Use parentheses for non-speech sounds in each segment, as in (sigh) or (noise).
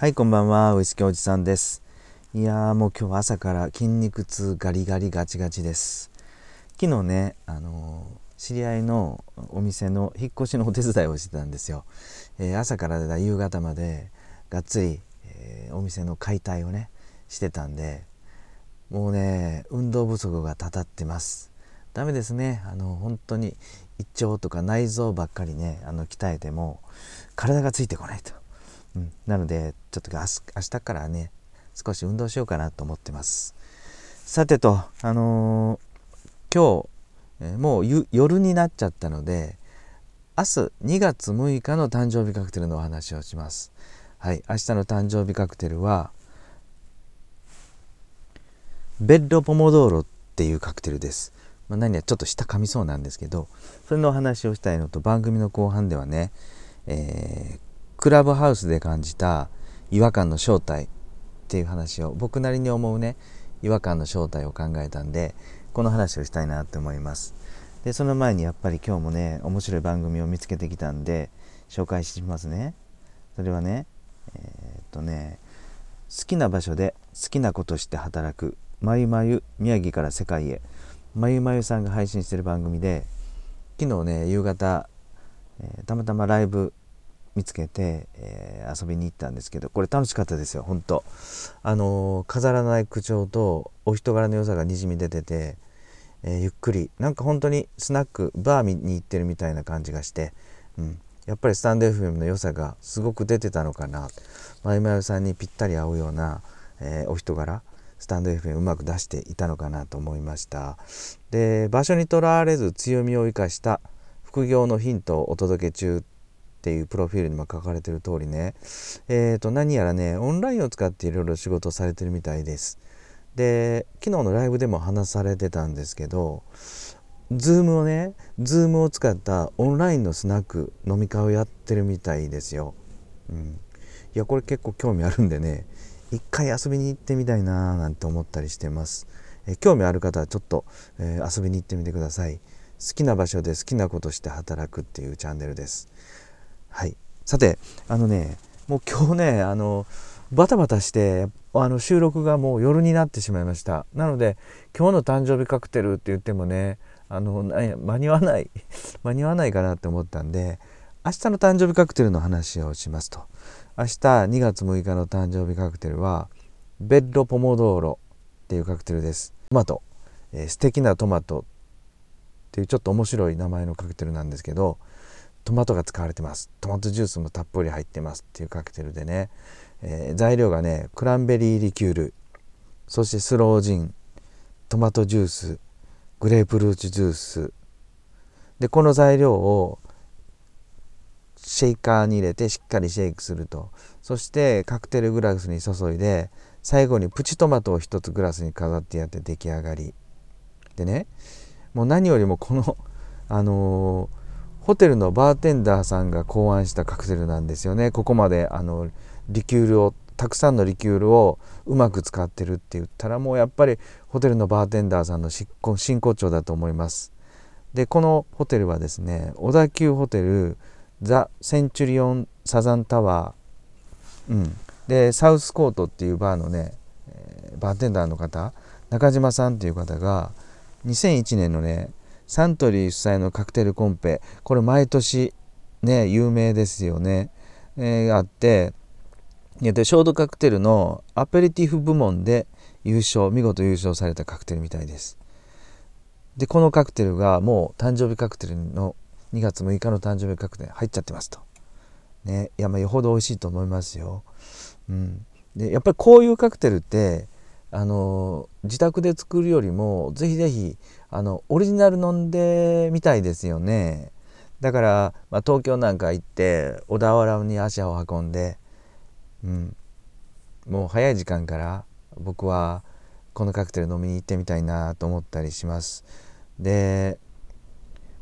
はい、こんばんは。ウイスキーおじさんです。いやー、もう今日朝から筋肉痛ガリガリガチガチです。昨日ね、あのー、知り合いのお店の引っ越しのお手伝いをしてたんですよ。えー、朝からだ夕方までがっつり、えー、お店の解体をね、してたんで、もうね、運動不足がたたってます。ダメですね。あの、本当に胃腸とか内臓ばっかりね、あの、鍛えても体がついてこないと。うん、なのでちょっと明日からね少し運動しようかなと思ってます。さてとあのー、今日、え、もう夜になっちゃったので明日2月6日の誕生日カクテルのお話をします。はい明日の誕生日カクテルはベッドポモドーロっていうカクテルです、まあ、何やちょっと下噛みそうなんですけどそれのお話をしたいのと番組の後半ではね、えー、クラブハウスで感じた違和感の正体っていう話を僕なりに思うね違和感の正体を考えたんでこの話をしたいなって思います。でその前にやっぱり今日もね面白い番組を見つけてきたんで紹介しますね。それはねえー、っとね好きな場所で好きなことして働くまゆまゆ宮城から世界へまゆまゆさんが配信してる番組で昨日ね夕方、えー、たまたまライブ見つけて、えー、遊びに行ったんですけどこれ楽しかったですよ本当。あのー、飾らない口調とお人柄の良さがにじみ出てて、えー、ゆっくり。なんか本当にスナックバーに行ってるみたいな感じがして、うん、やっぱりスタンド FM の良さがすごく出てたのかな。まゆまゆさんにぴったり合うような、えお人柄スタンド FM うまく出していたのかなと思いました。で場所にとらわれず強みを生かした副業のヒントをお届け中っていうプロフィールにも書かれてる通りね、えー、と何やらねオンラインを使っていろいろ仕事をされてるみたいです。で昨日のライブでも話されてたんですけど Zoom をね Zoom を使ったオンラインのスナック飲み会をやってるみたいですよ。うん、いやこれ結構興味あるんでね一回遊びに行ってみたいなーなんて思ったりしてます。え興味ある方はちょっと、えー、遊びに行ってみてください。好きな場所で好きなことして働くっていうチャンネルです。はい。さてあのねもう今日ねあのバタバタしてあの収録がもう夜になってしまいました。なので今日の誕生日カクテルって言ってもねあの間に合わない (laughs) 間に合わないかなって思ったんで明日の誕生日カクテルの話をしますと。明日2月6日の誕生日カクテルはベッドポモドーロっていうカクテルです。トマト、えー、素敵なトマトっていうちょっと面白い名前のカクテルなんですけどトマトが使われてます。トマトジュースもたっぷり入ってますっていうカクテルでね、えー、材料がねクランベリーリキュール。そしてスロージン。トマトジュース。グレープルーツジュース。でこの材料をシェイカーに入れてしっかりシェイクすると。そしてカクテルグラスに注いで最後にプチトマトを1つグラスに飾ってやって出来上がり。でね。もう何よりもこのあのーホテルのバーテンダーさんが考案したカクテルなんですよね。ここまであのリキュールをたくさんのリキュールをうまく使ってるって言ったらもうやっぱりホテルのバーテンダーさんの真骨頂だと思います。でこのホテルはですね小田急ホテルザ・センチュリオン・サザンタワー、うん、でサウスコートっていうバーのね、えー、バーテンダーの方中島さんっていう方が2001年のねサントリー主催のカクテルコンペ。これ毎年ね有名ですよね、えー、あって。でショートカクテルのアペリティフ部門で優勝見事優勝されたカクテルみたいです。でこのカクテルがもう誕生日カクテルの2月6日の誕生日カクテル入っちゃってますと。ねいやまあよほど美味しいと思いますよ。うん。でやっぱりこういうカクテルってあの自宅で作るよりもぜひぜひあのオリジナル飲んでみたいですよね。だから、まあ、東京なんか行って小田原に足を運んで、うん、もう早い時間から僕はこのカクテル飲みに行ってみたいなと思ったりします。で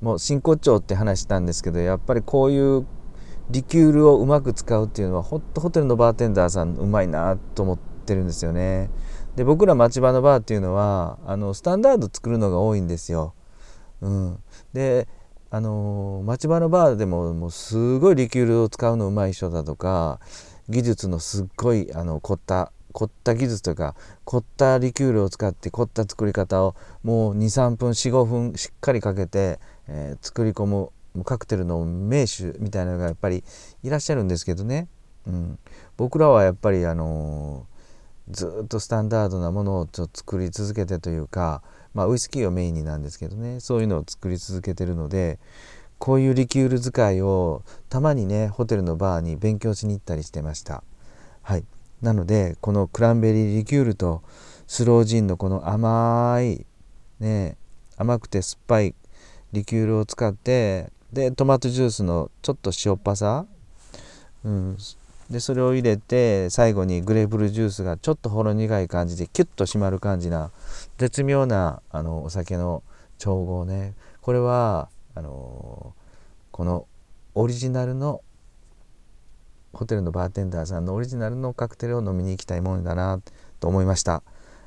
もう真骨頂って話したんですけどやっぱりこういうリキュールをうまく使うっていうのはホホテルのバーテンダーさんうまいなと思ってるんですよね。で僕ら町場のバーっていうのはあのスタンダード作るのが多いんですよ。うん、であの町場のバーでももうすごいリキュールを使うのうまい人だとか技術のすっごいあの凝った凝った技術とか凝ったリキュールを使って凝った作り方をもう23分45分しっかりかけて、えー、作り込むカクテルの名手みたいなのがやっぱりいらっしゃるんですけどね、うん、僕らはやっぱりあのー、ずっとスタンダードなものをちょっと作り続けてというか、まあ、ウイスキーをメインになんですけどね。そういうのを作り続けてるのでこういうリキュール使いをたまにねホテルのバーに勉強しに行ったりしてました。はい。なのでこのクランベリーリキュールとスロージンのこの甘いね甘くて酸っぱいリキュールを使ってでトマトジュースのちょっと塩っぱさ、うん、でそれを入れて最後にグレープルジュースがちょっとほろ苦い感じでキュッと締まる感じな絶妙なあのお酒の調合ね。これはあのこのオリジナルのホテルのバーテンダーさんのオリジナルのカクテルを飲みに行きたいものだなと思いました。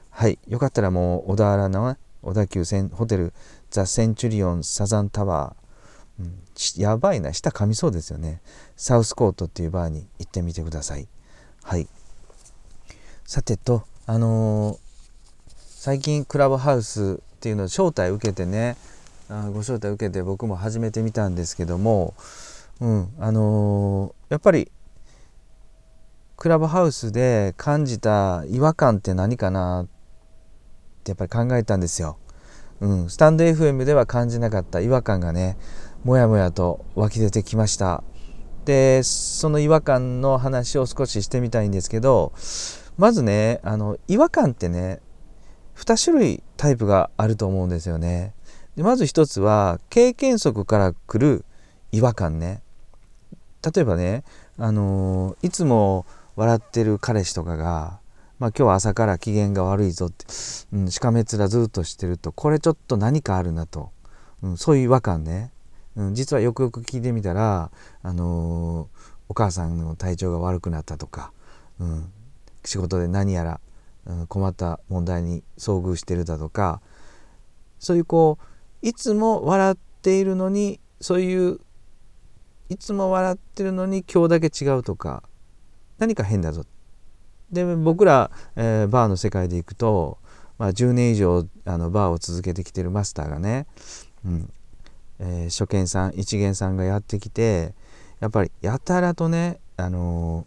はい。よかったらもう小田原の、ね、小田急線ホテルザ・センチュリオンサザンタワー、うん、やばいな。舌噛みそうですよね。サウスコートっていうバーに行ってみてください。はい。さてとあのー、最近クラブハウスっていうのを招待受けてねあご招待受けて僕も始めてみたんですけども、うんあのー、やっぱりクラブハウスで感じた違和感って何かなってやっぱり考えたんですよ。うん、スタンド FM では感じなかった違和感がねもやもやと湧き出てきました。でその違和感の話を少ししてみたいんですけどまずねあの違和感ってね2種類タイプがあると思うんですよね。でまず1つは経験則から来る違和感ね。例えばねあのいつも笑ってる彼氏とかが、まあ、今日は朝から機嫌が悪いぞって、うん、しかめ面ずっとしてるとこれちょっと何かあるなと、うん、そういう違和感ね、うん、実はよくよく聞いてみたら、あのー、お母さんの体調が悪くなったとか、うん、仕事で何やら、うん、困った問題に遭遇してるだとかそういうこういつも笑っているのにそういういつも笑ってるのに今日だけ違うとか何か変だぞ。で僕ら、えー、バーの世界で行くと、まあ、10年以上あのバーを続けてきてるマスターがね、うんえー、初見さん一元さんがやってきてやっぱりやたらとねあの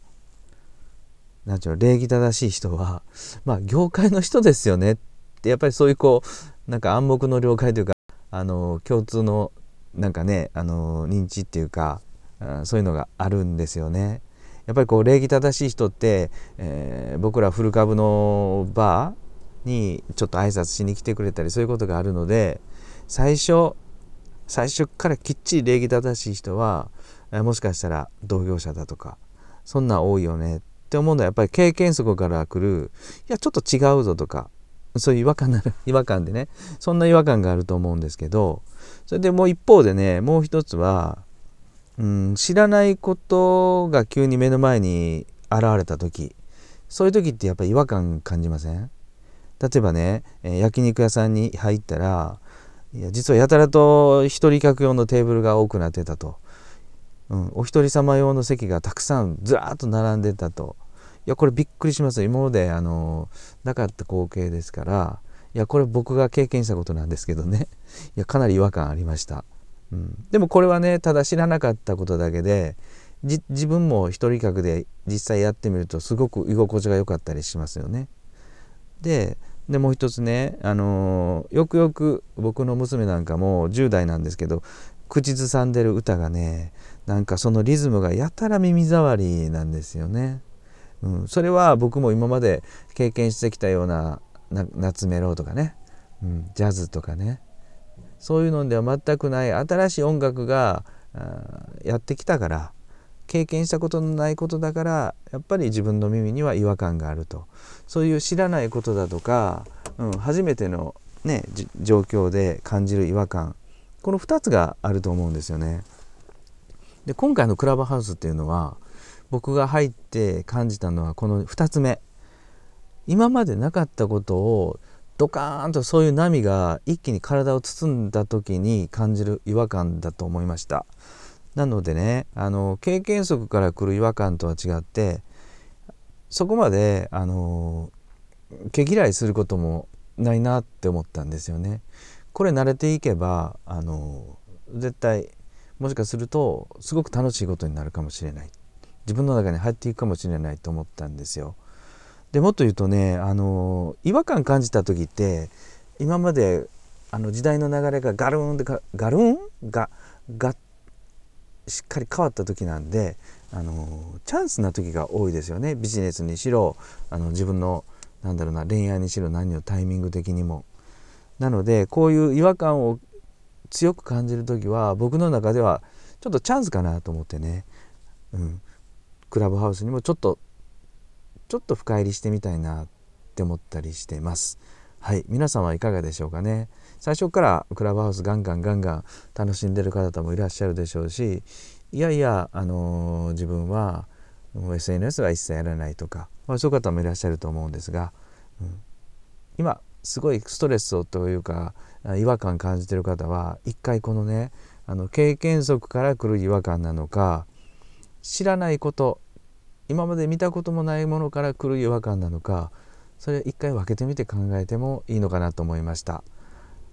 ー、なんちゅうの礼儀正しい人は (laughs) まあ業界の人ですよねってやっぱりそういうこうなんか暗黙の了解というかあのー、共通のなんかねあの認知っていうかそういうのがあるんですよね。やっぱりこう礼儀正しい人って、えー、僕ら古株のバーにちょっと挨拶しに来てくれたりそういうことがあるので最初最初からきっちり礼儀正しい人は、もしかしたら同業者だとかそんな多いよねって思うのはやっぱり経験則から来るいやちょっと違うぞとかそういう違和感なる (laughs) 違和感でねそんな違和感があると思うんですけどそれでもう一方でねもう一つはうん、知らないことが急に目の前に現れた時そういう時ってやっぱり違和感感じません？例えばね、焼肉屋さんに入ったらいや実はやたらと一人客用のテーブルが多くなってたと、うん、お一人様用の席がたくさんずらっと並んでたと。いやこれびっくりしますよ。今まであのなかった光景ですから。いやこれ僕が経験したことなんですけどね。(laughs) いやかなり違和感ありました。うん、でもこれはねただ知らなかったことだけで自分も一人客で実際やってみるとすごく居心地が良かったりしますよね。ででもう一つね、あのー、よくよく僕の娘なんかも10代なんですけど口ずさんでる歌がねなんかそのリズムがやたら耳障りなんですよね。うん、それは僕も今まで経験してきたような夏メロとかね、うん、ジャズとかねそういうのでは全くない新しい音楽がやってきたから経験したことのないことだからやっぱり自分の耳には違和感があると。そういう知らないことだとか、うん、初めての、ね、状況で感じる違和感。この2つがあると思うんですよね。で今回のクラブハウスっていうのは僕が入って感じたのはこの2つ目。今までなかったことをドカーンとそういう波が一気に体を包んだ時に感じる違和感だと思いました。なのでねあの経験則から来る違和感とは違ってそこまであの毛嫌いすることもないなって思ったんですよね。これ慣れていけばあの絶対もしかするとすごく楽しいことになるかもしれない自分の中に入っていくかもしれないと思ったんですよ。でもっと言うとねあの違和感感じた時って今まであの時代の流れがガルーンでガルーンががしっかり変わった時なんであのチャンスな時が多いですよねビジネスにしろあの自分のなんだろうな恋愛にしろ何のタイミング的にも。なのでこういう違和感を強く感じる時は僕の中ではちょっとチャンスかなと思ってね、うん、クラブハウスにもちょっとちょっと深入りしてみたいなって思ったりしてます。はい。皆さんはいかがでしょうかね。最初からクラブハウスガンガンガンガン楽しんでる方もいらっしゃるでしょうしいやいや、あのー、自分は SNS は一切やらないとか、まあ、そういう方もいらっしゃると思うんですが、うん、今すごいストレスをというか違和感感じてる方は一回このねあの経験則から来る違和感なのか知らないこと今まで見たこともないものから来る違和感なのかそれ一回分けてみて考えてもいいのかなと思いました。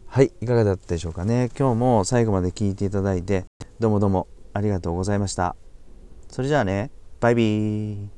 はいいかがだったでしょうかね。今日も最後まで聞いていただいてどうもどうもありがとうございました。それじゃあねバイビー。